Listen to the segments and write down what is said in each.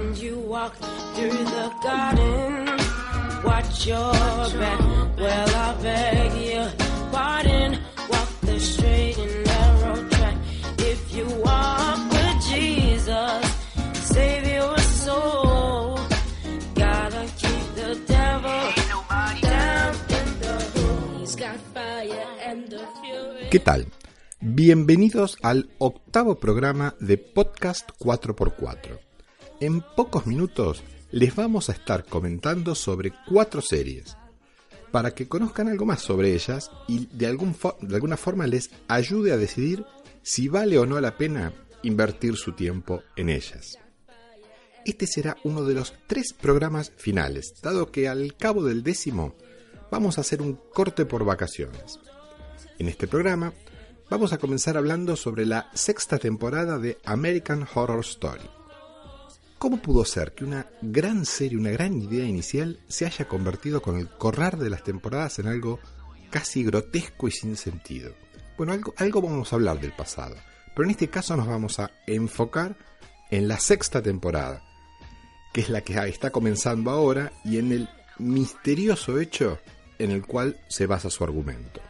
When you walk through the garden, watch your back. Well, I beg pardon. Walk the straight and narrow track. If you walk with Jesus, and. ¿Qué tal? Bienvenidos al octavo programa de Podcast 4x4. En pocos minutos les vamos a estar comentando sobre cuatro series, para que conozcan algo más sobre ellas y de, alguna forma les ayude a decidir si vale o no la pena invertir su tiempo en ellas. Este será uno de los tres programas finales, dado que al cabo del décimo vamos a hacer un corte por vacaciones. En este programa vamos a comenzar hablando sobre la sexta temporada de American Horror Story. ¿Cómo pudo ser que una gran serie, una gran idea inicial se haya convertido con el correr de las temporadas en algo casi grotesco y sin sentido? Bueno, algo, algo vamos a hablar del pasado, pero en este caso nos vamos a enfocar en la sexta temporada, que es la que está comenzando ahora y en el misterioso hecho en el cual se basa su argumento.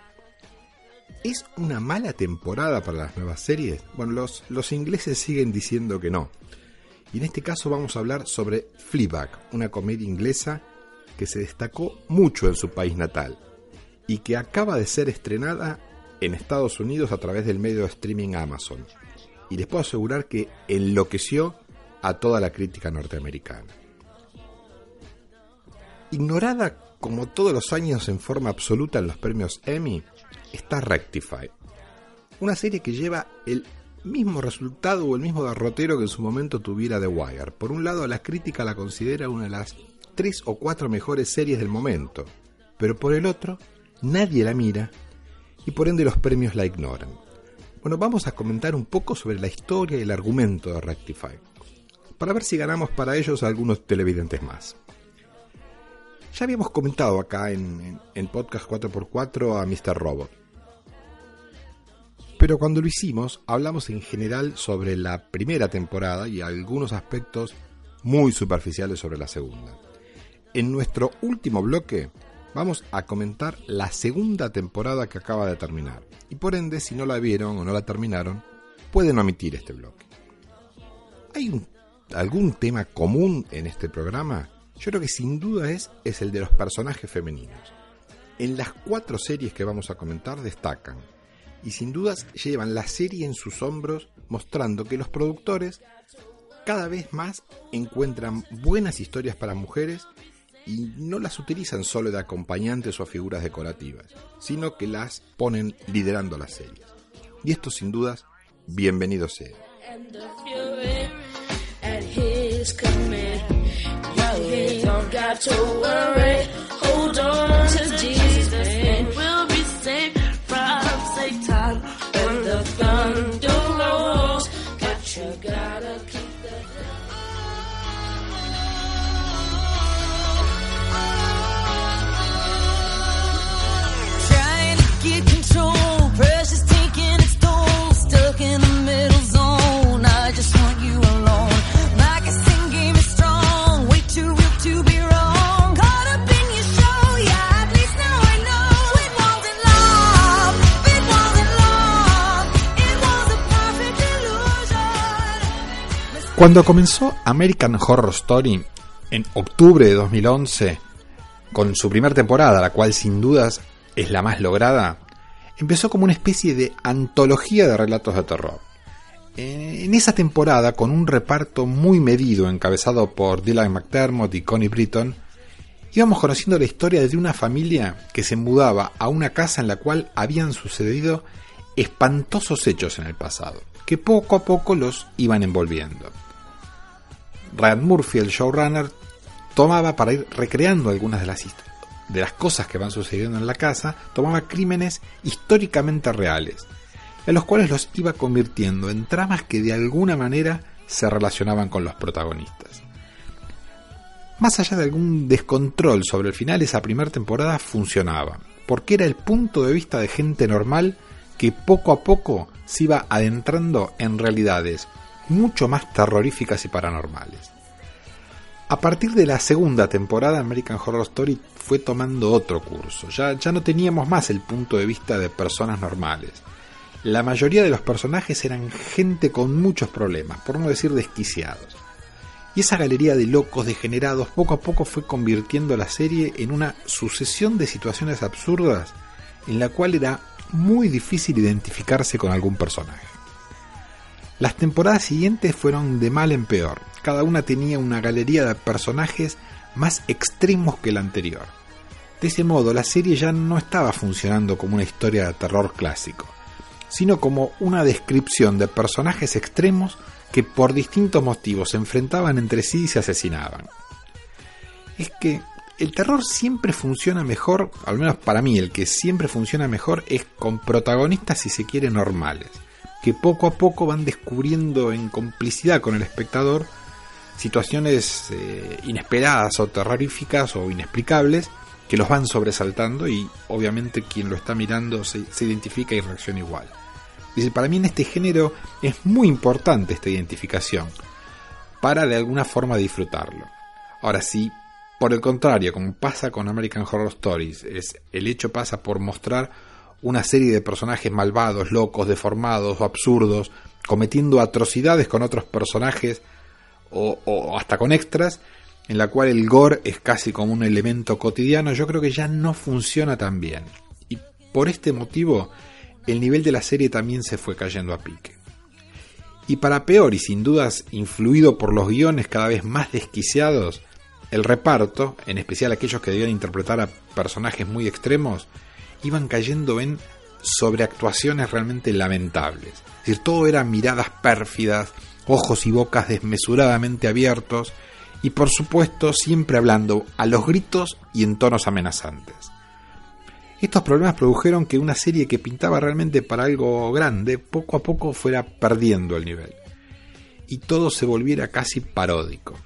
¿Es una mala temporada para las nuevas series? Bueno, los, los ingleses siguen diciendo que no. Y en este caso vamos a hablar sobre Fleabag, una comedia inglesa que se destacó mucho en su país natal y que acaba de ser estrenada en Estados Unidos a través del medio de streaming Amazon. Y les puedo asegurar que enloqueció a toda la crítica norteamericana. Ignorada como todos los años en forma absoluta en los premios Emmy, está Rectify. Una serie que lleva el mismo resultado o el mismo derrotero que en su momento tuviera The Wire. Por un lado, la crítica la considera una de las tres o cuatro mejores series del momento, pero por el otro, nadie la mira y por ende los premios la ignoran. Bueno, vamos a comentar un poco sobre la historia y el argumento de Rectify, para ver si ganamos para ellos algunos televidentes más. Ya habíamos comentado acá en, en- en Podcast 4x4 a Mr. Robot. Pero cuando lo hicimos, hablamos en general sobre la primera temporada y algunos aspectos muy superficiales sobre la segunda. En nuestro último bloque vamos a comentar la segunda temporada que acaba de terminar. Y por ende, si no la vieron o no la terminaron, pueden omitir este bloque. ¿Hay algún tema común en este programa? Yo creo que sin duda es, es el de los personajes femeninos. En las cuatro series que vamos a comentar destacan, y sin dudas llevan la serie en sus hombros, mostrando que los productores cada vez más encuentran buenas historias para mujeres y no las utilizan solo de acompañantes o figuras decorativas, sino que las ponen liderando las series. Y esto sin dudas, bienvenido sea. Cuando comenzó American Horror Story en octubre de 2011, con su primera temporada, la cual sin dudas es la más lograda, empezó como una especie de antología de relatos de terror. Eh, En esa temporada, con un reparto muy medido encabezado por Dylan McDermott y Connie Britton, íbamos conociendo la historia de una familia que se mudaba a una casa en la cual habían sucedido espantosos hechos en el pasado, que poco a poco los iban envolviendo. Ryan Murphy, el showrunner, tomaba para ir recreando algunas de las, de las cosas que van sucediendo en la casa, tomaba crímenes históricamente reales, en los cuales los iba convirtiendo en tramas que de alguna manera se relacionaban con los protagonistas. Más allá de algún descontrol sobre el final, esa primera temporada funcionaba, porque era el punto de vista de gente normal que poco a poco se iba adentrando en realidades mucho más terroríficas y paranormales. A partir de la segunda temporada, American Horror Story fue tomando otro curso. Ya, ya no teníamos más el punto de vista de personas normales. La mayoría de los personajes eran gente con muchos problemas, por no decir desquiciados. Y esa galería de locos degenerados poco a poco fue convirtiendo la serie en una sucesión de situaciones absurdas en la cual era muy difícil identificarse con algún personaje. Las temporadas siguientes fueron de mal en peor. Cada una tenía una galería de personajes más extremos que la anterior. De ese modo, la serie ya no estaba funcionando como una historia de terror clásico, sino como una descripción de personajes extremos que por distintos motivos se enfrentaban entre sí y se asesinaban. Es que el terror siempre funciona mejor, al menos para mí, el que siempre funciona mejor es con protagonistas, si se quiere, normales, que poco a poco van descubriendo en complicidad con el espectador situaciones eh, inesperadas o terroríficas o inexplicables que los van sobresaltando y obviamente quien lo está mirando se, se identifica y reacciona igual. Dice, para mí en este género es muy importante esta identificación para de alguna forma disfrutarlo. Ahora, si por el contrario, como pasa con American Horror Stories, es, el hecho pasa por mostrar una serie de personajes malvados, locos, deformados o absurdos, cometiendo atrocidades con otros personajes o, o hasta con extras, en la cual el gore es casi como un elemento cotidiano, yo creo que ya no funciona tan bien. Y por este motivo, el nivel de la serie también se fue cayendo a pique. Y para peor, y sin dudas influido por los guiones cada vez más desquiciados, el reparto, en especial aquellos que debían interpretar a personajes muy extremos, iban cayendo en sobreactuaciones realmente lamentables. Todo eran miradas pérfidas, ojos y bocas desmesuradamente abiertos, y por supuesto siempre hablando a los gritos y en tonos amenazantes. Estos problemas produjeron que una serie que pintaba realmente para algo grande poco a poco fuera perdiendo el nivel y todo se volviera casi paródico.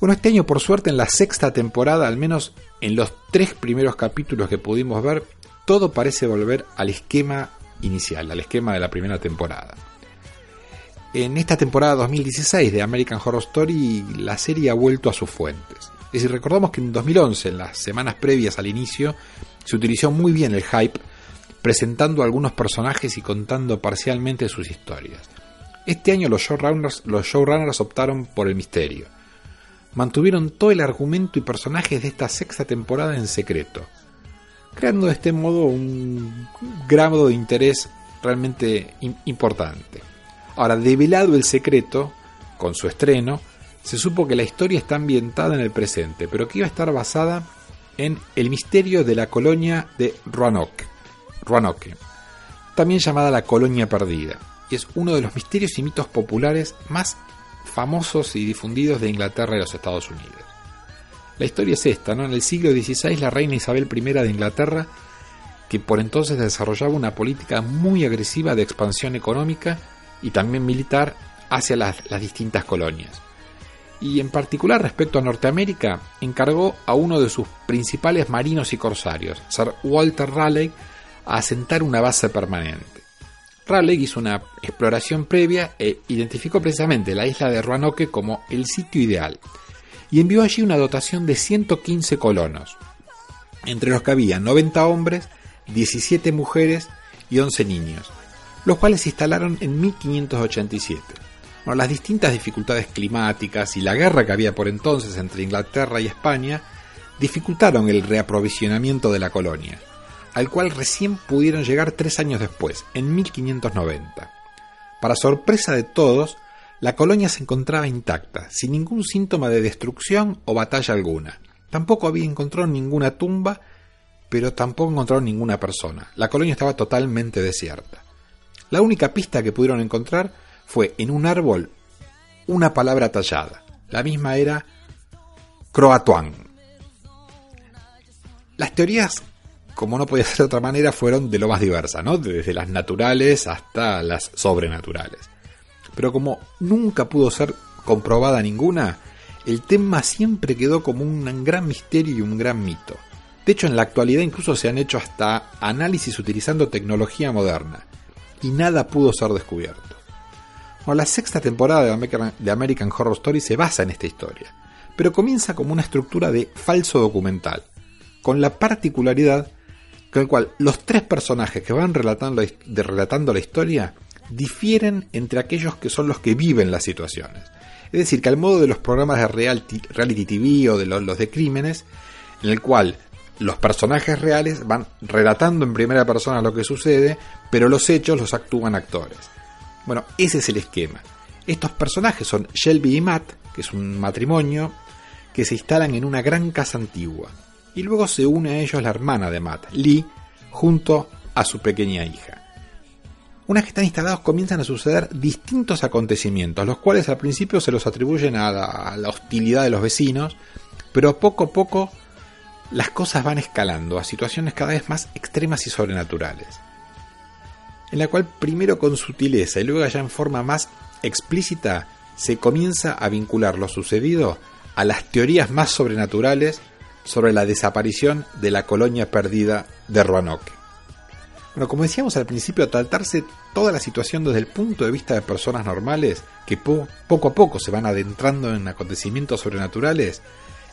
Bueno, este año por suerte en la sexta temporada, al menos en los tres primeros capítulos que pudimos ver, todo parece volver al esquema inicial, al esquema de la primera temporada. En esta temporada 2016 de American Horror Story, la serie ha vuelto a sus fuentes. Es decir, recordamos que en 2011, en las semanas previas al inicio, se utilizó muy bien el hype, presentando algunos personajes y contando parcialmente sus historias. Este año los showrunners, los showrunners optaron por el misterio mantuvieron todo el argumento y personajes de esta sexta temporada en secreto, creando de este modo un grado de interés realmente importante. Ahora, develado el secreto, con su estreno, se supo que la historia está ambientada en el presente, pero que iba a estar basada en el misterio de la colonia de Roanoke, Roanoke también llamada la colonia perdida, y es uno de los misterios y mitos populares más famosos y difundidos de Inglaterra y los Estados Unidos. La historia es esta, ¿no? En el siglo XVI la reina Isabel I de Inglaterra, que por entonces desarrollaba una política muy agresiva de expansión económica y también militar hacia las, las distintas colonias. Y en particular respecto a Norteamérica, encargó a uno de sus principales marinos y corsarios, Sir Walter Raleigh, a asentar una base permanente. Raleigh hizo una exploración previa e identificó precisamente la isla de Roanoke como el sitio ideal y envió allí una dotación de 115 colonos, entre los que había 90 hombres, 17 mujeres y 11 niños, los cuales se instalaron en 1587. las distintas dificultades climáticas y la guerra que había por entonces entre Inglaterra y España dificultaron el reaprovisionamiento de la colonia al cual recién pudieron llegar tres años después, en 1590. Para sorpresa de todos, la colonia se encontraba intacta, sin ningún síntoma de destrucción o batalla alguna. Tampoco había encontrado ninguna tumba, pero tampoco encontraron ninguna persona. La colonia estaba totalmente desierta. La única pista que pudieron encontrar fue en un árbol una palabra tallada. La misma era Croatoan. Las teorías como no podía ser de otra manera, fueron de lo más diversas, ¿no? Desde las naturales hasta las sobrenaturales. Pero como nunca pudo ser comprobada ninguna, el tema siempre quedó como un gran misterio y un gran mito. De hecho, en la actualidad incluso se han hecho hasta análisis utilizando tecnología moderna, y nada pudo ser descubierto. La sexta temporada de American Horror Story se basa en esta historia, pero comienza como una estructura de falso documental, con la particularidad con el cual los tres personajes que van relatando, de, relatando la historia difieren entre aquellos que son los que viven las situaciones. Es decir, que al modo de los programas de reality, TV o de los de crímenes, en el cual los personajes reales van relatando en primera persona lo que sucede, pero los hechos los actúan actores. Bueno, ese es el esquema. Estos personajes son Shelby y Matt, que es un matrimonio, que se instalan en una gran casa antigua. Y luego se une a ellos la hermana de Matt, Lee, junto a su pequeña hija. Una vez que están instalados comienzan a suceder distintos acontecimientos, los cuales al principio se los atribuyen a la, a la hostilidad de los vecinos, pero poco a poco las cosas van escalando a situaciones cada vez más extremas y sobrenaturales, en la cual primero con sutileza y luego ya en forma más explícita se comienza a vincular lo sucedido a las teorías más sobrenaturales sobre la desaparición de la colonia perdida de Roanoke. Bueno, como decíamos al principio, tratarse toda la situación desde el punto de vista de personas normales que poco a poco se van adentrando en acontecimientos sobrenaturales,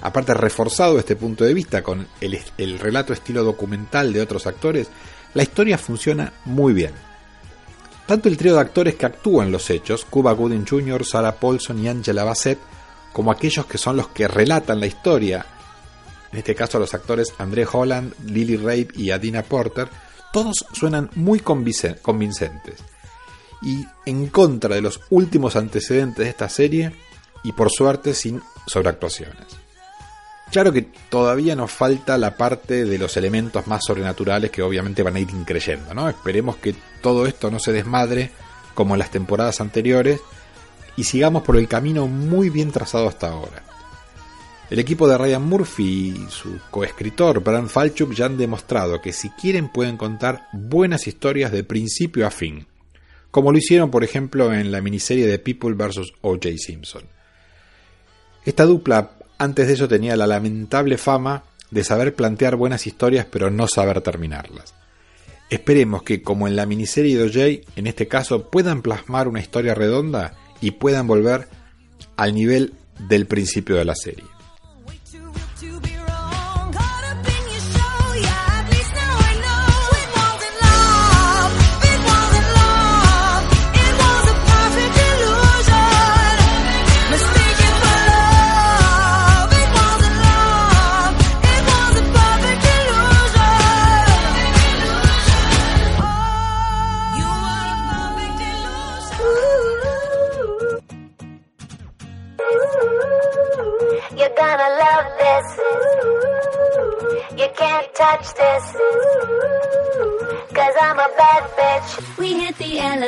aparte reforzado este punto de vista con el, el relato estilo documental de otros actores, la historia funciona muy bien. Tanto el trío de actores que actúan los hechos, Cuba Gooding Jr., Sarah Paulson y Angela Bassett, como aquellos que son los que relatan la historia, en este caso los actores André Holland, Lily Rabe y Adina Porter, todos suenan muy convincentes. Y en contra de los últimos antecedentes de esta serie, y por suerte sin sobreactuaciones. Claro que todavía nos falta la parte de los elementos más sobrenaturales que obviamente van a ir increyendo, ¿no? Esperemos que todo esto no se desmadre como en las temporadas anteriores y sigamos por el camino muy bien trazado hasta ahora. El equipo de Ryan Murphy y su coescritor Bran Falchuk ya han demostrado que si quieren pueden contar buenas historias de principio a fin, como lo hicieron por ejemplo en la miniserie de People vs. O.J. Simpson. Esta dupla antes de eso tenía la lamentable fama de saber plantear buenas historias pero no saber terminarlas. Esperemos que, como en la miniserie de OJ, en este caso puedan plasmar una historia redonda y puedan volver al nivel del principio de la serie.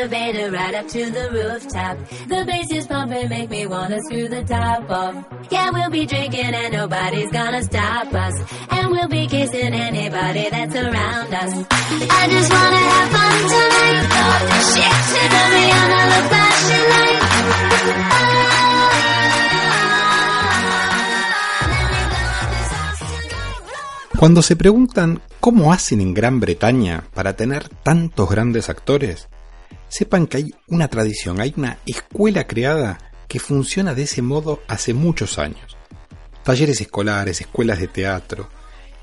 Right up to the rooftop. The bass is pumping, make me wanna screw the top off. Yeah, we'll be drinking and nobody's gonna stop us. And we'll be kissing anybody that's around us. Just wanna have fun tonight. Cuando se preguntan cómo hacen en Gran Bretaña para tener tantos grandes actores, sepan que hay una tradición, hay una escuela creada que funciona de ese modo hace muchos años. Talleres escolares, escuelas de teatro.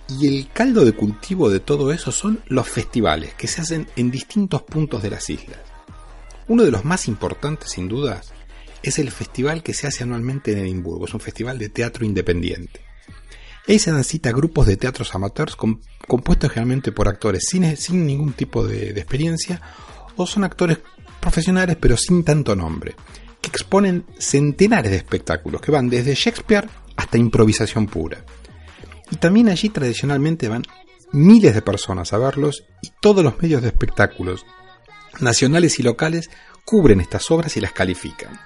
Y el caldo de cultivo de todo eso son los festivales que se hacen en distintos puntos de las islas. Uno de los más importantes, sin duda, es el festival que se hace anualmente en Edimburgo. Es un festival de teatro independiente. Ahí se dan cita grupos de teatros amateurs com- compuestos generalmente por actores sin, ningún tipo de experiencia son actores profesionales pero sin tanto nombre, que exponen centenares de espectáculos que van desde Shakespeare hasta improvisación pura. Y también allí tradicionalmente van miles de personas a verlos y todos los medios de espectáculos, nacionales y locales, cubren estas obras y las califican.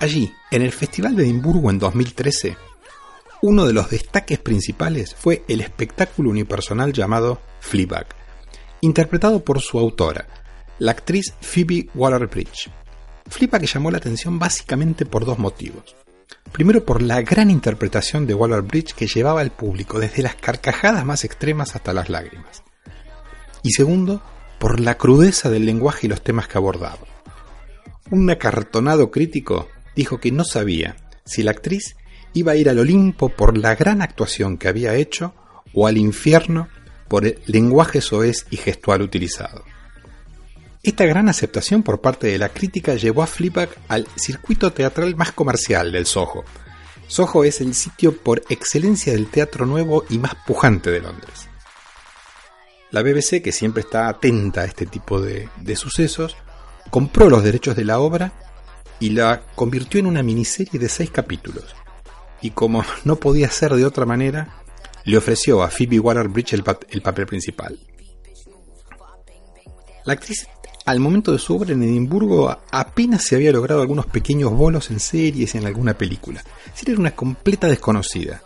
Allí, en el Festival de Edimburgo en 2013, uno de los destaques principales fue el espectáculo unipersonal llamado Fleabag, interpretado por su autora, la actriz Phoebe Waller-Bridge. Fleabag llamó la atención básicamente por dos motivos. Primero por la gran interpretación de Waller-Bridge que llevaba al público desde las carcajadas más extremas hasta las lágrimas. Y segundo, por la crudeza del lenguaje y los temas que abordaba. un acartonado crítico dijo que no sabía si la actriz iba a ir al Olimpo por la gran actuación que había hecho o al infierno por el lenguaje soez y gestual utilizado. Esta gran aceptación por parte de la crítica llevó a Fleabag al circuito teatral más comercial del Soho. Soho es el sitio por excelencia del teatro nuevo y más pujante de Londres. La BBC, que siempre está atenta a este tipo de, sucesos, compró los derechos de la obra y la convirtió en una miniserie de seis capítulos. Y como no podía ser de otra manera, le ofreció a Phoebe Waller-Bridge el, el papel principal. La actriz, al momento de su obra en Edimburgo, apenas se había logrado algunos pequeños bolos en series y en alguna película. Decir, era una completa desconocida.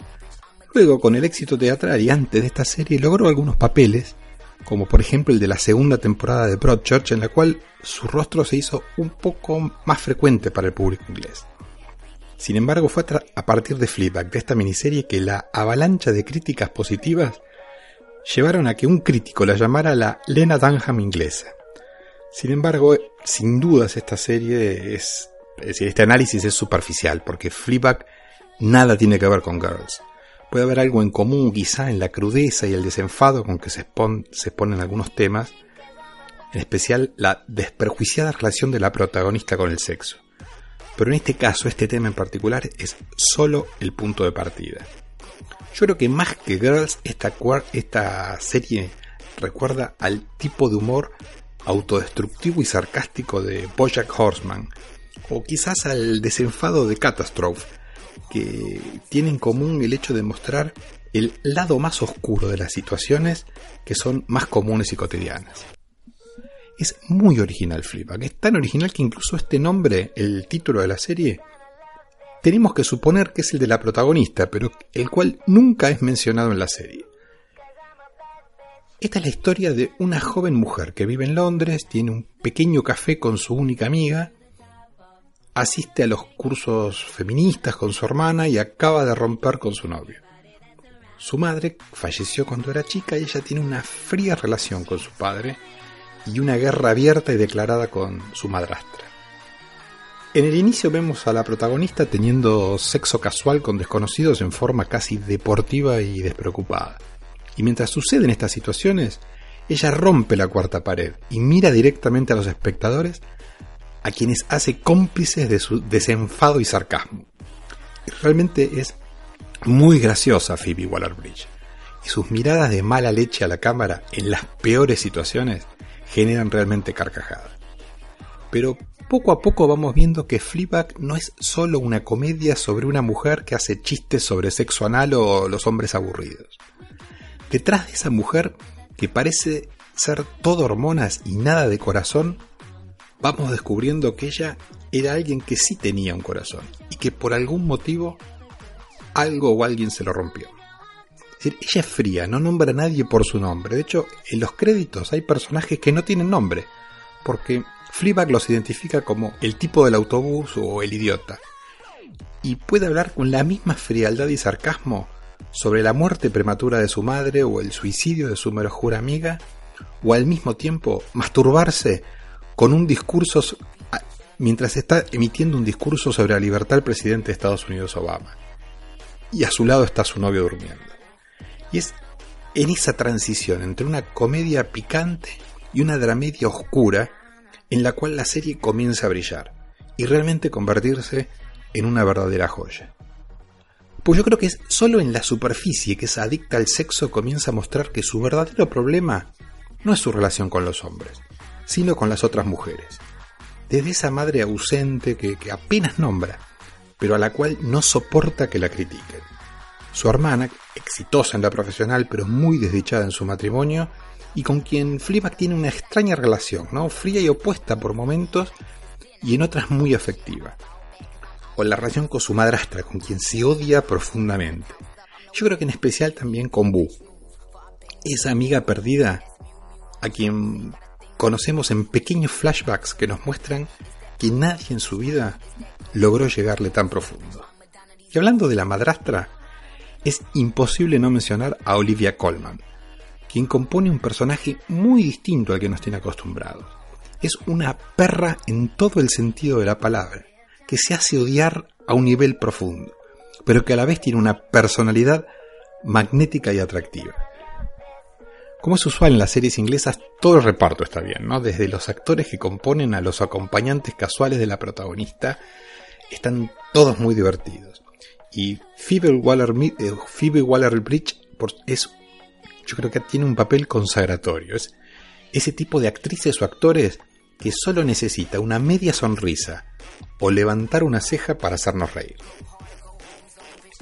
Luego, con el éxito teatral y antes de esta serie, logró algunos papeles, como por ejemplo el de la segunda temporada de Broadchurch, en la cual su rostro se hizo un poco más frecuente para el público inglés. Sin embargo, fue a partir de Fleabag, de esta miniserie, que la avalancha de críticas positivas llevaron a que un crítico la llamara la Lena Dunham inglesa. Sin embargo, sin dudas esta serie es, es decir, este análisis es superficial, porque Fleabag nada tiene que ver con Girls. Puede haber algo en común quizá en la crudeza y el desenfado con que se, expon- se exponen algunos temas, en especial la desperjuiciada relación de la protagonista con el sexo. Pero en este caso, este tema en particular es solo el punto de partida. Yo creo que más que Girls, esta, esta serie recuerda al tipo de humor autodestructivo y sarcástico de Bojack Horseman, o quizás al desenfado de Catastrophe, que tiene en común el hecho de mostrar el lado más oscuro de las situaciones que son más comunes y cotidianas. Es muy original Fleabag, es tan original que incluso este nombre, el título de la serie, tenemos que suponer que es el de la protagonista, pero el cual nunca es mencionado en la serie. Esta es la historia de una joven mujer que vive en Londres, tiene un pequeño café con su única amiga, asiste a los cursos feministas con su hermana y acaba de romper con su novio. Su madre falleció cuando era chica y ella tiene una fría relación con su padre y una guerra abierta y declarada con su madrastra. En el inicio vemos a la protagonista teniendo sexo casual con desconocidos en forma casi deportiva y despreocupada. Y mientras suceden estas situaciones, ella rompe la cuarta pared y mira directamente a los espectadores a quienes hace cómplices de su desenfado y sarcasmo. Realmente es muy graciosa Phoebe Waller-Bridge. Y sus miradas de mala leche a la cámara en las peores situaciones generan realmente carcajadas. Pero poco a poco vamos viendo que Fleabag no es solo una comedia sobre una mujer que hace chistes sobre sexo anal o los hombres aburridos. Detrás de esa mujer que parece ser todo hormonas y nada de corazón, vamos descubriendo que ella era alguien que sí tenía un corazón y que por algún motivo algo o alguien se lo rompió. Ella es fría, no nombra a nadie por su nombre. De hecho, en los créditos hay personajes que no tienen nombre, porque Fleabag los identifica como el tipo del autobús o el idiota. Y puede hablar con la misma frialdad y sarcasmo sobre la muerte prematura de su madre o el suicidio de su mejor amiga, o al mismo tiempo masturbarse con un discurso mientras está emitiendo un discurso sobre la libertad del presidente de Estados Unidos Obama. Y a su lado está su novio durmiendo. Y es en esa transición entre una comedia picante y una dramedia oscura en la cual la serie comienza a brillar y realmente convertirse en una verdadera joya. Pues yo creo que es solo en la superficie que esa adicta al sexo comienza a mostrar que su verdadero problema no es su relación con los hombres, sino con las otras mujeres. Desde esa madre ausente que, apenas nombra, pero a la cual no soporta que la critiquen. Su hermana, exitosa en la profesional pero muy desdichada en su matrimonio, y con quien Fleabag tiene una extraña relación, ¿no? Fría y opuesta por momentos y en otras muy afectiva. O la relación con su madrastra, con quien se odia profundamente. Yo creo que en especial también con Boo. Esa amiga perdida a quien conocemos en pequeños flashbacks que nos muestran que nadie en su vida logró llegarle tan profundo. Y hablando de la madrastra, es imposible no mencionar a Olivia Colman, quien compone un personaje muy distinto al que nos tiene acostumbrados. Es una perra en todo el sentido de la palabra, que se hace odiar a un nivel profundo, pero que a la vez tiene una personalidad magnética y atractiva. Como es usual en las series inglesas, todo el reparto está bien, ¿no? Desde los actores que componen a los acompañantes casuales de la protagonista, están todos muy divertidos. Y Phoebe Waller, eh, Phoebe Waller-Bridge por- es, yo creo que tiene un papel consagratorio. Es ese tipo de actrices o actores que solo necesita una media sonrisa o levantar una ceja para hacernos reír.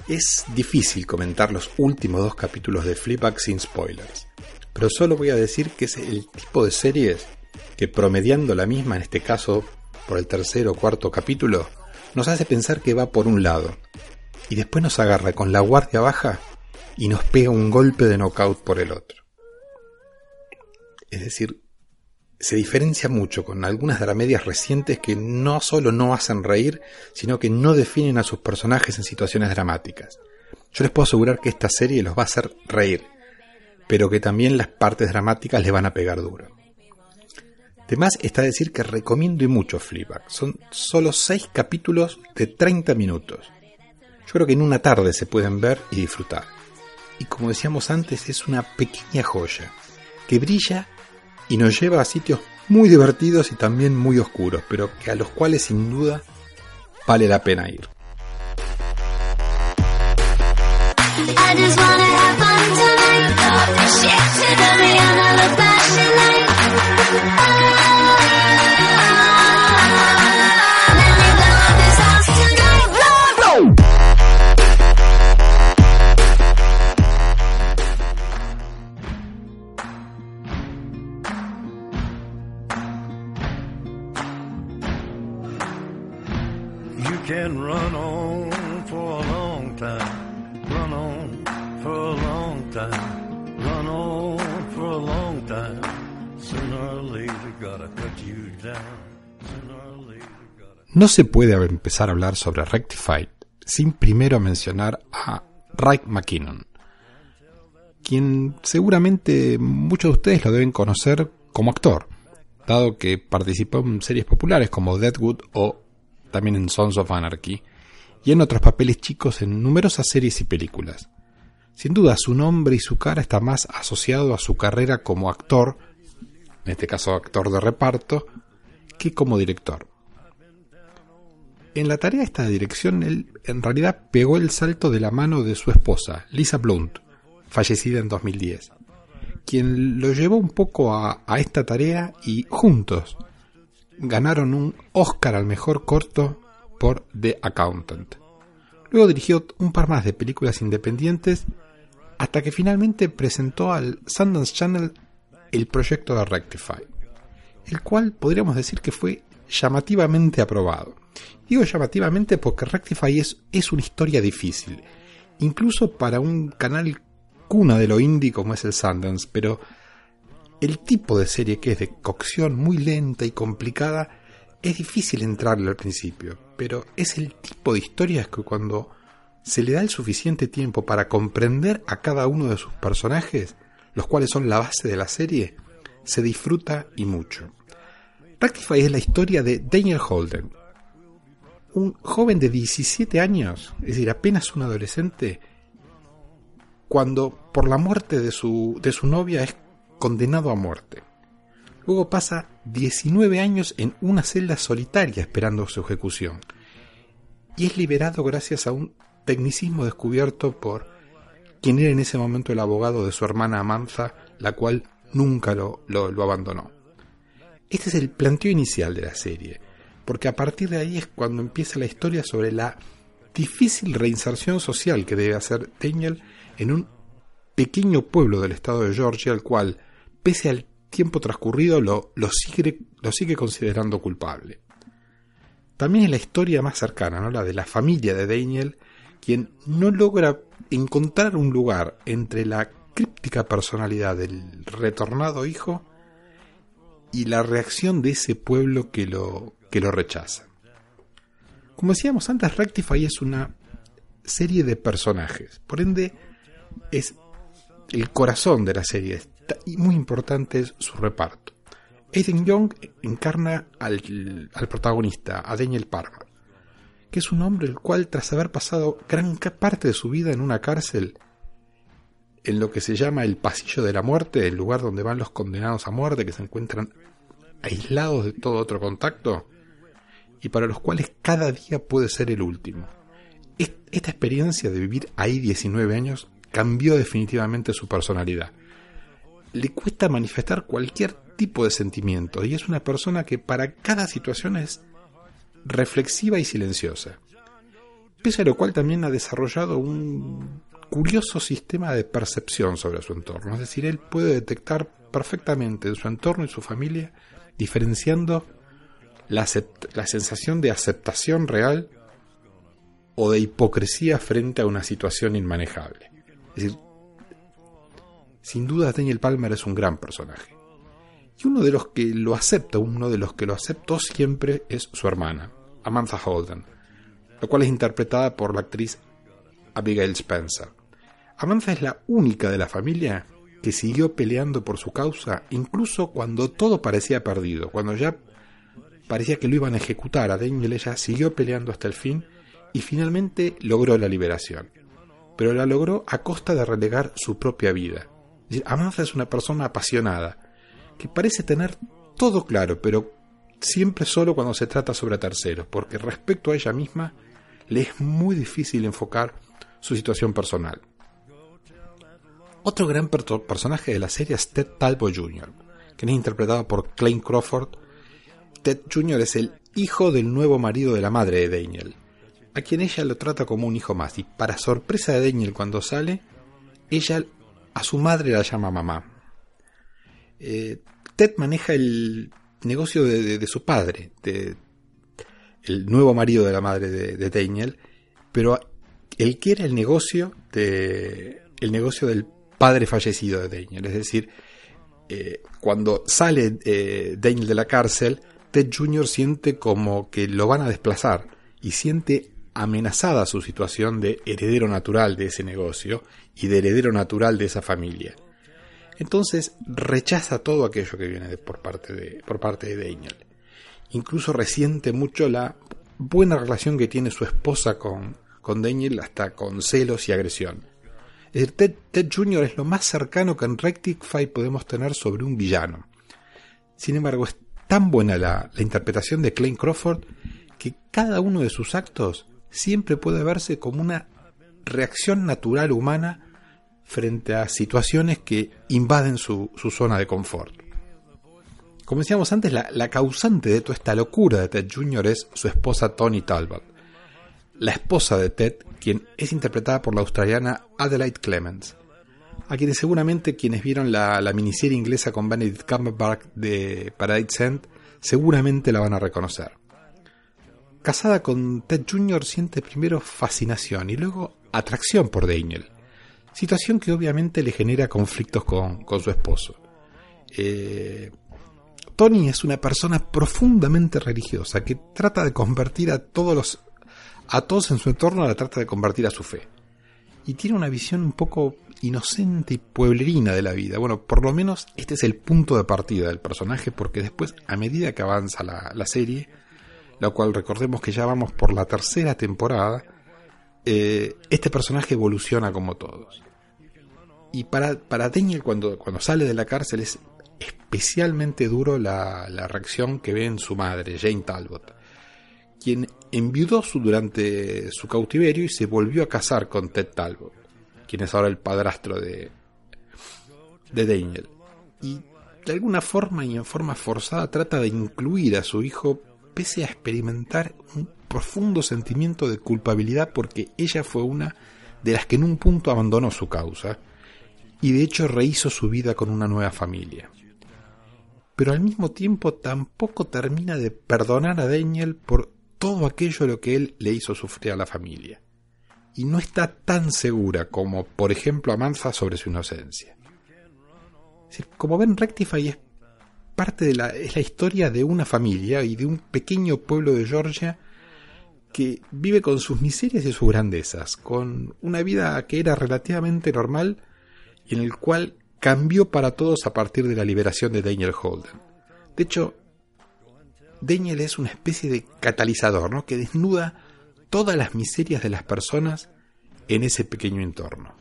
Es difícil comentar los últimos dos capítulos de Fleabag sin spoilers, pero solo voy a decir que es el tipo de series que promediando la misma, en este caso por el tercer o cuarto capítulo, nos hace pensar que va por un lado, y después nos agarra con la guardia baja y nos pega un golpe de knockout por el otro. Es decir, se diferencia mucho con algunas dramedias recientes que no solo no hacen reír, sino que no definen a sus personajes en situaciones dramáticas. Yo les puedo asegurar que esta serie los va a hacer reír, pero que también las partes dramáticas les van a pegar duro. Además está decir que recomiendo y mucho Fleabag. Son solo 6 capítulos de 30 minutos. Yo creo que en una tarde se pueden ver y disfrutar. Y como decíamos antes, es una pequeña joya que brilla y nos lleva a sitios muy divertidos y también muy oscuros, pero que a los cuales sin duda vale la pena ir. Can run on for a long time, run on for a long time, run on for a long time. Sooner or later, gotta cut you down. Sooner or later, gotta. No se puede empezar a hablar sobre Rectified sin primero mencionar a Ray McKinnon, quien seguramente muchos de ustedes lo deben conocer como actor, dado que participó en series populares como Deadwood o también en Sons of Anarchy, y en otros papeles chicos en numerosas series y películas. Sin duda, su nombre y su cara está más asociado a su carrera como actor, en este caso actor de reparto, que como director. En la tarea de esta dirección, él en realidad pegó el salto de la mano de su esposa, Lisa Blunt, fallecida en 2010, quien lo llevó un poco a, a esta tarea y juntos ganaron un Oscar al mejor corto por The Accountant. Luego dirigió un par más de películas independientes hasta que finalmente presentó al Sundance Channel el proyecto de Rectify, el cual podríamos decir que fue llamativamente aprobado. Digo llamativamente porque Rectify es, es una historia difícil, incluso para un canal cuna de lo indie como es el Sundance, pero el tipo de serie que es de cocción muy lenta y complicada es difícil entrarle al principio, pero es el tipo de historias que cuando se le da el suficiente tiempo para comprender a cada uno de sus personajes, los cuales son la base de la serie, se disfruta y mucho. Rectify es la historia de Daniel Holden, un joven de 17 años, es decir, apenas un adolescente, cuando por la muerte de su, de su novia es condenado a muerte. Luego pasa 19 años en una celda solitaria esperando su ejecución. Y es liberado gracias a un tecnicismo descubierto por quien era en ese momento el abogado de su hermana Amanza, la cual nunca lo, lo, abandonó. Este es el planteo inicial de la serie, porque a partir de ahí es cuando empieza la historia sobre la difícil reinserción social que debe hacer Daniel en un pequeño pueblo del estado de Georgia, al cual, pese al tiempo transcurrido, lo, sigue considerando culpable. También es la historia más cercana, ¿no? la de la familia de Daniel, quien no logra encontrar un lugar entre la críptica personalidad del retornado hijo y la reacción de ese pueblo que lo, que lo rechaza. Como decíamos antes, Rectify es una serie de personajes, por ende es el corazón de la serie y muy importante es su reparto. Aiden Young encarna al, al protagonista, a Daniel Parma, que es un hombre el cual tras haber pasado gran parte de su vida en una cárcel, en lo que se llama el pasillo de la muerte, el lugar donde van los condenados a muerte que se encuentran aislados de todo otro contacto y para los cuales cada día puede ser el último. Es- Esta experiencia de vivir ahí 19 años cambió definitivamente su personalidad. Le cuesta manifestar cualquier tipo de sentimiento y es una persona que para cada situación es reflexiva y silenciosa. Pese a lo cual también ha desarrollado un curioso sistema de percepción sobre su entorno. Es decir, él puede detectar perfectamente en su entorno y su familia, diferenciando la, la sensación de aceptación real o de hipocresía frente a una situación inmanejable. Es decir, sin duda Daniel Palmer es un gran personaje. Y uno de los que lo acepta, uno de los que lo aceptó siempre es su hermana, Amantha Holden, la cual es interpretada por la actriz Abigail Spencer. Amantha es la única de la familia que siguió peleando por su causa, incluso cuando todo parecía perdido, cuando ya parecía que lo iban a ejecutar a Daniel, ella siguió peleando hasta el fin y finalmente logró la liberación. Pero la logró a costa de relegar su propia vida. Es es una persona apasionada, que parece tener todo claro, pero siempre solo cuando se trata sobre terceros, porque respecto a ella misma le es muy difícil enfocar su situación personal. Otro gran per- personaje de la serie es Ted Talbot Jr., quien es interpretado por Clayne Crawford. Ted Jr. es el hijo del nuevo marido de la madre de Daniel, a quien ella lo trata como un hijo más, y para sorpresa de Daniel cuando sale, ella a su madre la llama mamá. Eh, Ted maneja el negocio de, de- su padre, de, el nuevo marido de la madre de, de Daniel, pero él quiere el negocio de el negocio del padre fallecido de Daniel, es decir, eh, cuando sale eh, Daniel de la cárcel, Ted Jr. siente como que lo van a desplazar y siente amenazada su situación de heredero natural de ese negocio y de heredero natural de esa familia. Entonces rechaza todo aquello que viene de- por, parte de, por parte de Daniel. Incluso resiente mucho la buena relación que tiene su esposa con, con Daniel, hasta con celos y agresión. Es decir, Ted, Ted Jr. es lo más cercano que en Rectify podemos tener sobre un villano. Sin embargo, es tan buena la, interpretación de Clayne Crawford que cada uno de sus actos siempre puede verse como una reacción natural humana frente a situaciones que invaden su, su zona de confort. Como decíamos antes, la, la causante de toda esta locura de Ted Jr. es su esposa Tony Talbot, la esposa de Ted, quien es interpretada por la australiana Adelaide Clements, a quienes seguramente quienes vieron la, la miniserie inglesa con Benedict Cumberbatch de Paradise End seguramente la van a reconocer. Casada con Ted Jr. siente primero fascinación y luego atracción por Daniel, situación que obviamente le genera conflictos con, con su esposo. Eh, Tony es una persona profundamente religiosa que trata de convertir a todos los a todos en su entorno la trata de convertir a su fe. Y tiene una visión un poco inocente y pueblerina de la vida. Bueno, por lo menos este es el punto de partida del personaje, porque después, a medida que avanza la, la serie, la cual recordemos que ya vamos por la tercera temporada, eh, este personaje evoluciona como todos. Y para, para Daniel, cuando, cuando sale de la cárcel, es especialmente duro la, la reacción que ve en su madre, Jane Talbot, quien enviudó su, durante su cautiverio y se volvió a casar con Ted Talbot, quien es ahora el padrastro de, de Daniel. Y de alguna forma y en forma forzada trata de incluir a su hijo pese a experimentar un profundo sentimiento de culpabilidad porque ella fue una de las que en un punto abandonó su causa y de hecho rehizo su vida con una nueva familia. Pero al mismo tiempo tampoco termina de perdonar a Daniel por todo aquello lo que él le hizo sufrir a la familia. Y no está tan segura como, por ejemplo, Amantha sobre su inocencia. Como ven, Rectify es parte de la, es la historia de una familia y de un pequeño pueblo de Georgia que vive con sus miserias y sus grandezas, con una vida que era relativamente normal y en el cual cambió para todos a partir de la liberación de Daniel Holden. De hecho, Daniel es una especie de catalizador, ¿no? Que desnuda todas las miserias de las personas en ese pequeño entorno.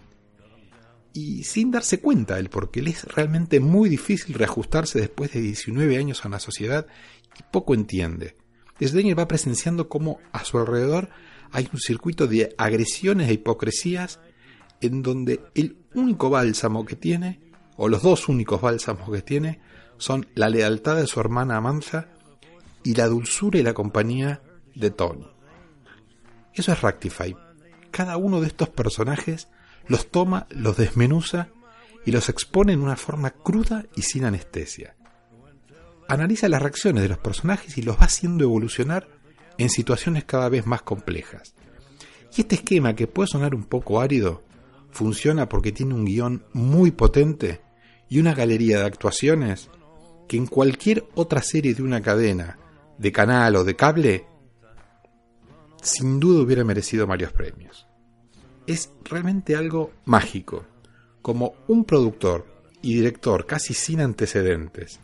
Y sin darse cuenta él, porque le es realmente muy difícil reajustarse después de 19 años a una sociedad y poco entiende. Daniel va presenciando cómo a su alrededor hay un circuito de agresiones e hipocresías en donde el único bálsamo que tiene, o los dos únicos bálsamos que tiene, son la lealtad de su hermana Amantha y la dulzura y la compañía de Tony. Eso es Rectify. Cada uno de estos personajes los toma, los desmenuza y los expone en una forma cruda y sin anestesia. Analiza las reacciones de los personajes y los va haciendo evolucionar en situaciones cada vez más complejas. Y este esquema, que puede sonar un poco árido, funciona porque tiene un guion muy potente y una galería de actuaciones que en cualquier otra serie de una cadena, de canal o de cable, sin duda hubiera merecido varios premios. Es realmente algo mágico, como un productor y director casi sin antecedentes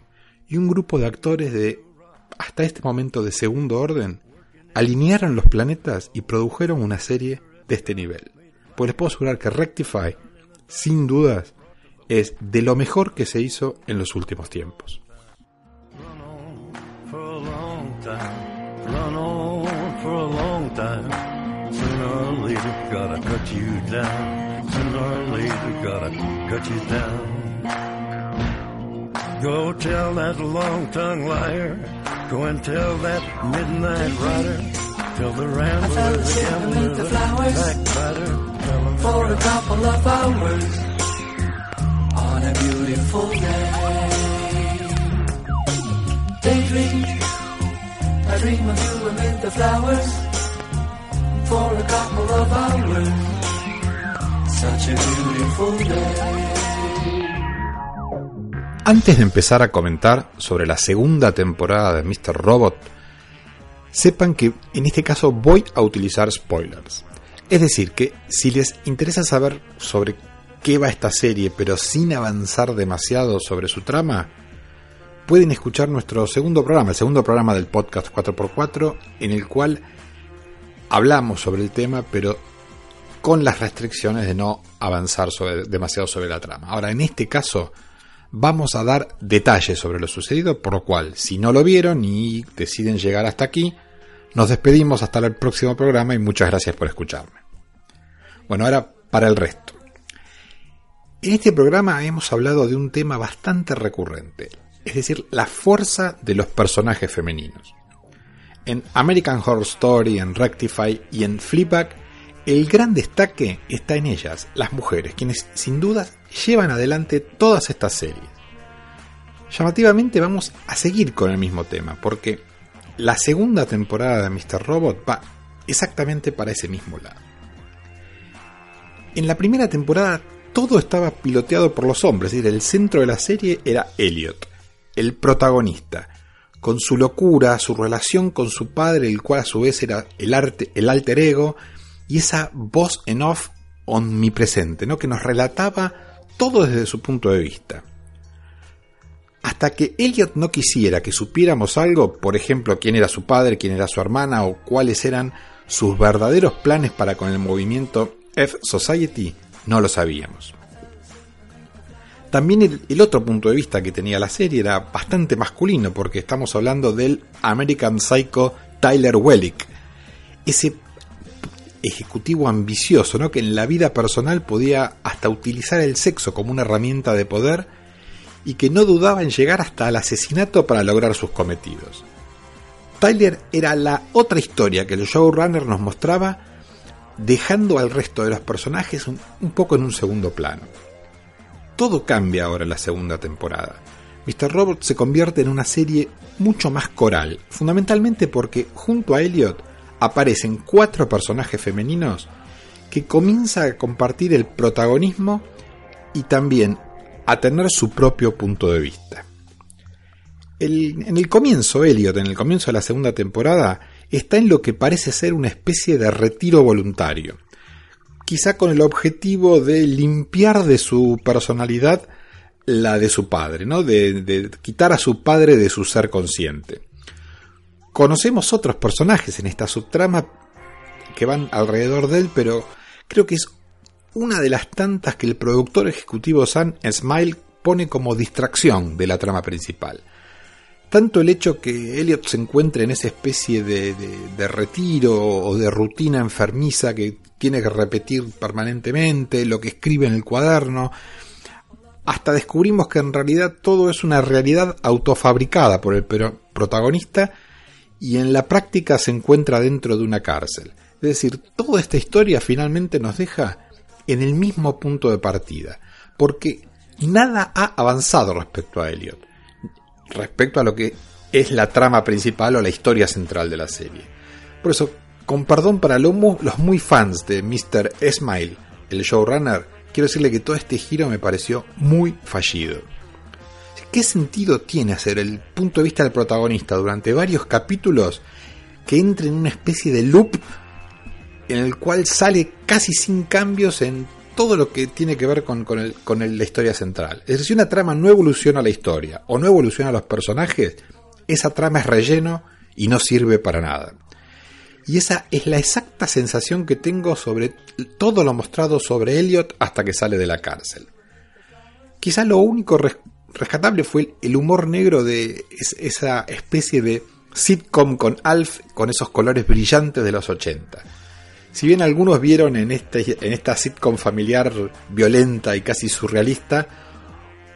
y un grupo de actores de hasta este momento de segundo orden alinearon los planetas y produjeron una serie de este nivel. Pues les puedo asegurar que Rectify, sin dudas, es de lo mejor que se hizo en los últimos tiempos. Later, gotta cut you down. Sooner or later, gotta cut you down. Go tell that long-tongued liar. Go and tell that midnight rider. Tell the rambler, fell the asleep beneath the flowers backbiter. For a couple of hours on a beautiful day. Daydream, I dream of you amid the flowers Antes de empezar a comentar sobre la segunda temporada de Mr. Robot, sepan que en este caso voy a utilizar spoilers. Es decir, que si les interesa saber sobre qué va esta serie, pero sin avanzar demasiado sobre su trama, pueden escuchar nuestro segundo programa, el segundo programa del podcast 4x4, en el cual hablamos sobre el tema, pero con las restricciones de no avanzar sobre- demasiado sobre la trama. Ahora, en este caso, vamos a dar detalles sobre lo sucedido, por lo cual, si no lo vieron y deciden llegar hasta aquí, nos despedimos hasta el próximo programa y muchas gracias por escucharme. Bueno, ahora para el resto. En este programa hemos hablado de un tema bastante recurrente, es decir, la fuerza de los personajes femeninos. En American Horror Story, en Rectify y en Fleabag, el gran destaque está en ellas, las mujeres, quienes sin duda llevan adelante todas estas series. Llamativamente vamos a seguir con el mismo tema, porque la segunda temporada de Mr. Robot va exactamente para ese mismo lado. En la primera temporada todo estaba piloteado por los hombres, es decir, el centro de la serie era Elliot, el protagonista, con su locura, su relación con su padre, el cual a su vez era el, arte, el alter ego, y esa voz en off omnipresente, ¿no? que nos relataba todo desde su punto de vista. Hasta que Elliot no quisiera que supiéramos algo, por ejemplo, quién era su padre, quién era su hermana o cuáles eran sus verdaderos planes para con el movimiento F Society, no lo sabíamos. También el, otro punto de vista que tenía la serie era bastante masculino, porque estamos hablando del American Psycho Tyler Wellick, ese ejecutivo ambicioso, ¿no? que en la vida personal podía hasta utilizar el sexo como una herramienta de poder y que no dudaba en llegar hasta el asesinato para lograr sus cometidos. Tyler era la otra historia que el showrunner nos mostraba, dejando al resto de los personajes un poco en un segundo plano. Todo cambia ahora en la segunda temporada. Mr. Robot se convierte en una serie mucho más coral, fundamentalmente porque junto a Elliot aparecen cuatro personajes femeninos que comienzan a compartir el protagonismo y también a tener su propio punto de vista. En el comienzo, Elliot, en el comienzo de la segunda temporada, está en lo que parece ser una especie de retiro voluntario, quizá con el objetivo de limpiar de su personalidad la de su padre, ¿no? De, de quitar a su padre de su ser consciente. Conocemos otros personajes en esta subtrama que van alrededor de él, pero creo que es una de las tantas que el productor ejecutivo Sam Smile pone como distracción de la trama principal. Tanto el hecho que Elliot se encuentre en esa especie de, de- de retiro o de rutina enfermiza que tiene que repetir permanentemente, lo que escribe en el cuaderno, hasta descubrimos que en realidad todo es una realidad autofabricada por el protagonista y en la práctica se encuentra dentro de una cárcel. Es decir, toda esta historia finalmente nos deja en el mismo punto de partida, porque nada ha avanzado respecto a Elliot, respecto a lo que es la trama principal o la historia central de la serie. Por eso, con perdón para los muy fans de Mr. Smile, el showrunner, quiero decirle que todo este giro me pareció muy fallido. ¿Qué sentido tiene hacer el punto de vista del protagonista durante varios capítulos que entre en una especie de loop en el cual sale casi sin cambios en todo lo que tiene que ver con, el- la historia central? Es decir, si una trama no evoluciona la historia o no evoluciona los personajes, esa trama es relleno y no sirve para nada. Y esa es la exacta sensación que tengo sobre todo lo mostrado sobre Elliot hasta que sale de la cárcel. Quizás lo único res- rescatable fue el humor negro de es- esa especie de sitcom con Alf con esos colores brillantes de los 80. Si bien algunos vieron en, este, en esta sitcom familiar violenta y casi surrealista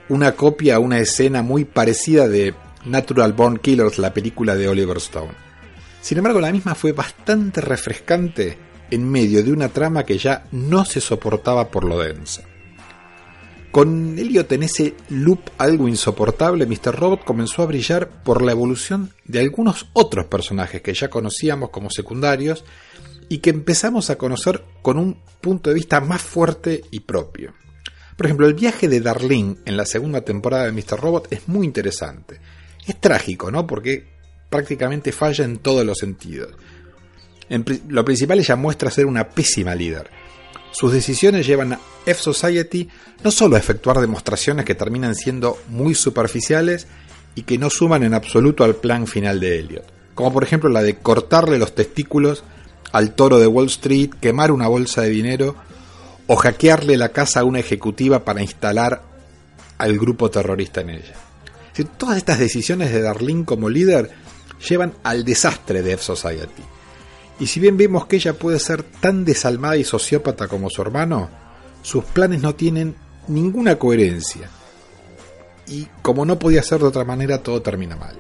una copia, una escena muy parecida de Natural Born Killers, la película de Oliver Stone. Sin embargo, la misma fue bastante refrescante en medio de una trama que ya no se soportaba por lo densa. Con Elliot en ese loop algo insoportable, Mr. Robot comenzó a brillar por la evolución de algunos otros personajes que ya conocíamos como secundarios y que empezamos a conocer con un punto de vista más fuerte y propio. Por ejemplo, el viaje de Darlene en la segunda temporada de Mr. Robot es muy interesante. Es trágico, ¿no? Porque prácticamente falla en todos los sentidos. Lo principal ella muestra ser una pésima líder. Sus decisiones llevan a F-Society no solo a efectuar demostraciones que terminan siendo muy superficiales y que no suman en absoluto al plan final de Elliot, como por ejemplo la de cortarle los testículos al toro de Wall Street, quemar una bolsa de dinero o hackearle la casa a una ejecutiva para instalar al grupo terrorista en ella. Decir, todas estas decisiones de Darlene como líder llevan al desastre de F-Society. Y si bien vemos que ella puede ser tan desalmada y sociópata como su hermano, sus planes no tienen ninguna coherencia. Y como no podía ser de otra manera, todo termina mal.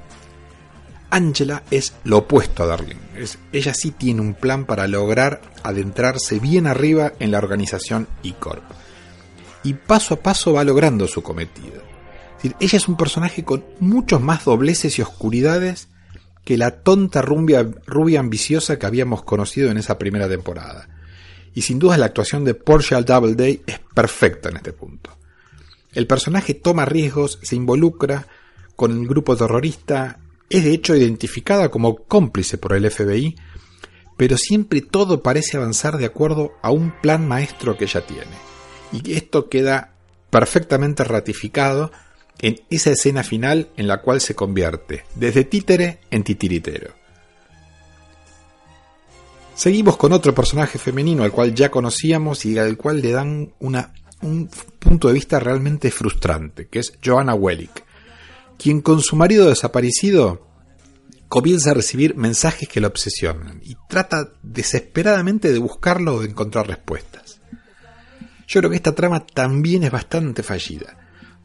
Angela es lo opuesto a Darlene. Es- ella sí tiene un plan para lograr adentrarse bien arriba en la organización E-Corp. Y paso a paso va logrando su cometido. Ella es un personaje con muchos más dobleces y oscuridades que la tonta rubia, rubia ambiciosa que habíamos conocido en esa primera temporada. Y sin duda la actuación de Portia Doubleday es perfecta en este punto. El personaje toma riesgos, se involucra con el grupo terrorista, es de hecho identificada como cómplice por el FBI, pero siempre todo parece avanzar de acuerdo a un plan maestro que ella tiene. Y esto queda perfectamente ratificado en esa escena final en la cual se convierte desde títere en titiritero. Seguimos con otro personaje femenino al cual ya conocíamos y al cual le dan una, un punto de vista realmente frustrante, que es Joanna Wellick, quien con su marido desaparecido comienza a recibir mensajes que la obsesionan y trata desesperadamente de buscarlo o de encontrar respuestas. Yo creo que esta trama también es bastante fallida.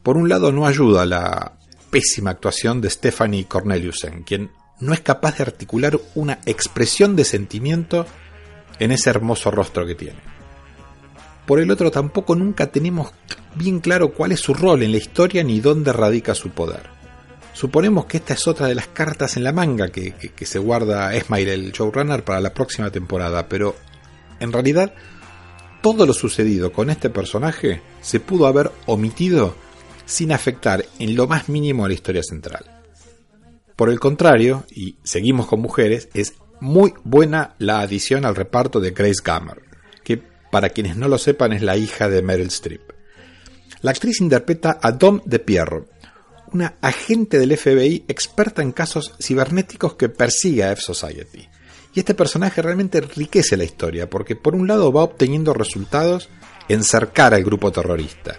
Por un lado no ayuda la pésima actuación de Stephanie Corneliusen, quien no es capaz de articular una expresión de sentimiento en ese hermoso rostro que tiene. Por el otro tampoco nunca tenemos bien claro cuál es su rol en la historia ni dónde radica su poder. Suponemos que esta es otra de las cartas en la manga que, se guarda Esmail, el showrunner, para la próxima temporada, pero en realidad todo lo sucedido con este personaje se pudo haber omitido sin afectar en lo más mínimo a la historia central. Por el contrario, y seguimos con mujeres, es muy buena la adición al reparto de Grace Gammer, que para quienes no lo sepan es la hija de Meryl Streep. La actriz interpreta a Dom de Pierro, una agente del FBI experta en casos cibernéticos que persigue a F-Society. Y este personaje realmente enriquece la historia, porque por un lado va obteniendo resultados en cercar al grupo terrorista,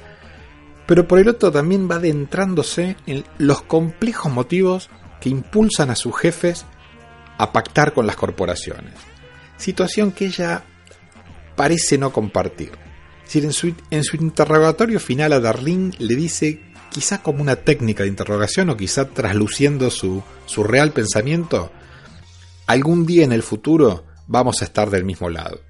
pero por el otro también va adentrándose en los complejos motivos que impulsan a sus jefes a pactar con las corporaciones. Situación que ella parece no compartir. En su, en su interrogatorio final a Darlene le dice, quizá como una técnica de interrogación o quizá trasluciendo su, su real pensamiento, algún día en el futuro vamos a estar del mismo lado.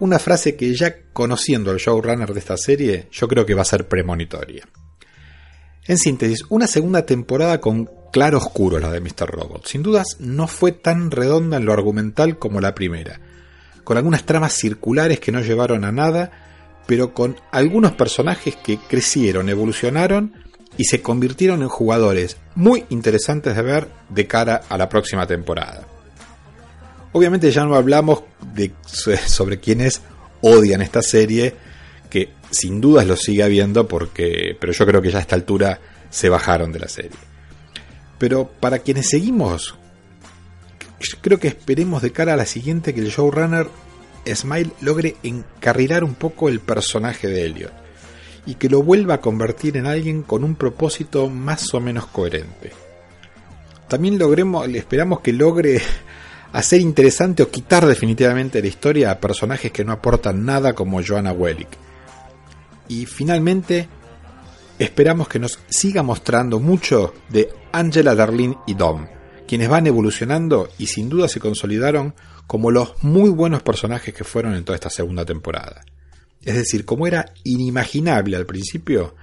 Una frase que ya conociendo al showrunner de esta serie, yo creo que va a ser premonitoria. En síntesis, una segunda temporada con claro oscuro la de Mr. Robot. Sin dudas no fue tan redonda en lo argumental como la primera, con algunas tramas circulares que no llevaron a nada, pero con algunos personajes que crecieron, evolucionaron y se convirtieron en jugadores muy interesantes de ver de cara a la próxima temporada. Obviamente ya no hablamos de sobre quienes odian esta serie, que sin dudas lo sigue habiendo porque pero yo creo que ya a esta altura se bajaron de la serie. Pero para quienes seguimos, creo que esperemos de cara a la siguiente que el showrunner Smile logre encarrilar un poco el personaje de Elliot y que lo vuelva a convertir en alguien con un propósito más o menos coherente. También logremos, esperamos que logre hacer interesante o quitar definitivamente la historia a personajes que no aportan nada como Joanna Wellick. Y finalmente, esperamos que nos siga mostrando mucho de Angela, Darlene y Dom, quienes van evolucionando y sin duda se consolidaron como los muy buenos personajes que fueron en toda esta segunda temporada. Es decir, como era inimaginable al principio,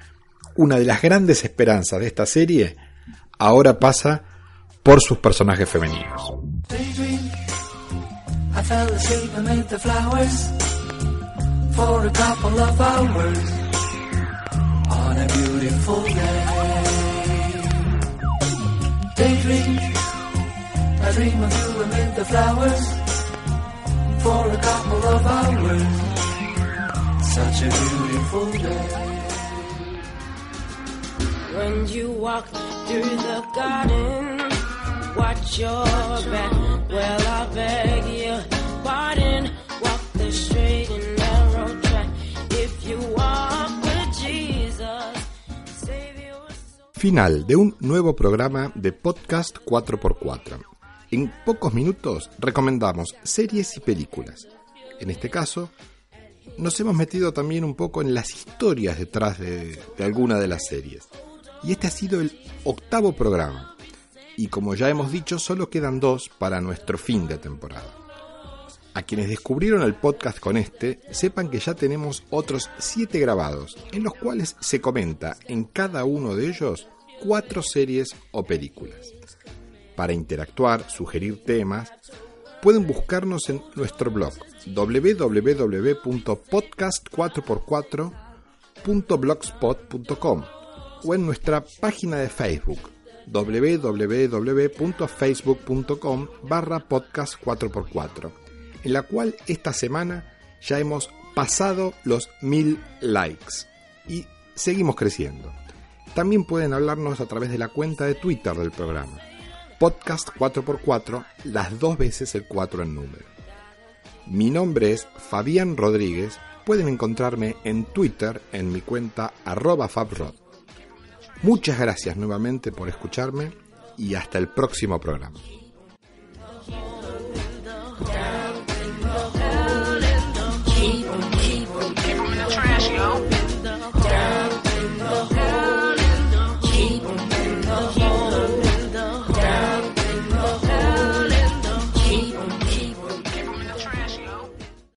una de las grandes esperanzas de esta serie ahora pasa por sus personajes femeninos. I dream of you amid the flowers for a couple of hours. Such a beautiful day. When you walk through the garden, watch your back. Well, I beg you, pardon. Walk the straight and narrow track. If you walk with Jesus, save your soul. Final de un nuevo programa de podcast 4x4. En pocos minutos recomendamos series y películas. En este caso, nos hemos metido también un poco en las historias detrás de, alguna de las series. Y este ha sido el octavo programa. Y como ya hemos dicho, solo quedan dos para nuestro fin de temporada. A quienes descubrieron el podcast con este, sepan que ya tenemos otros siete grabados, en los cuales se comenta en cada uno de ellos cuatro series o películas. Para interactuar, sugerir temas, pueden buscarnos en nuestro blog www.podcast4x4.blogspot.com o en nuestra página de Facebook www.facebook.com barra podcast 4x4 en la cual esta semana ya hemos pasado los mil likes y seguimos creciendo. También pueden hablarnos a través de la cuenta de Twitter del programa. Podcast 4x4, las dos veces el 4 en número. Mi nombre es Fabián Rodríguez. Pueden encontrarme en Twitter en mi cuenta arroba fabrod. Muchas gracias nuevamente por escucharme y hasta el próximo programa.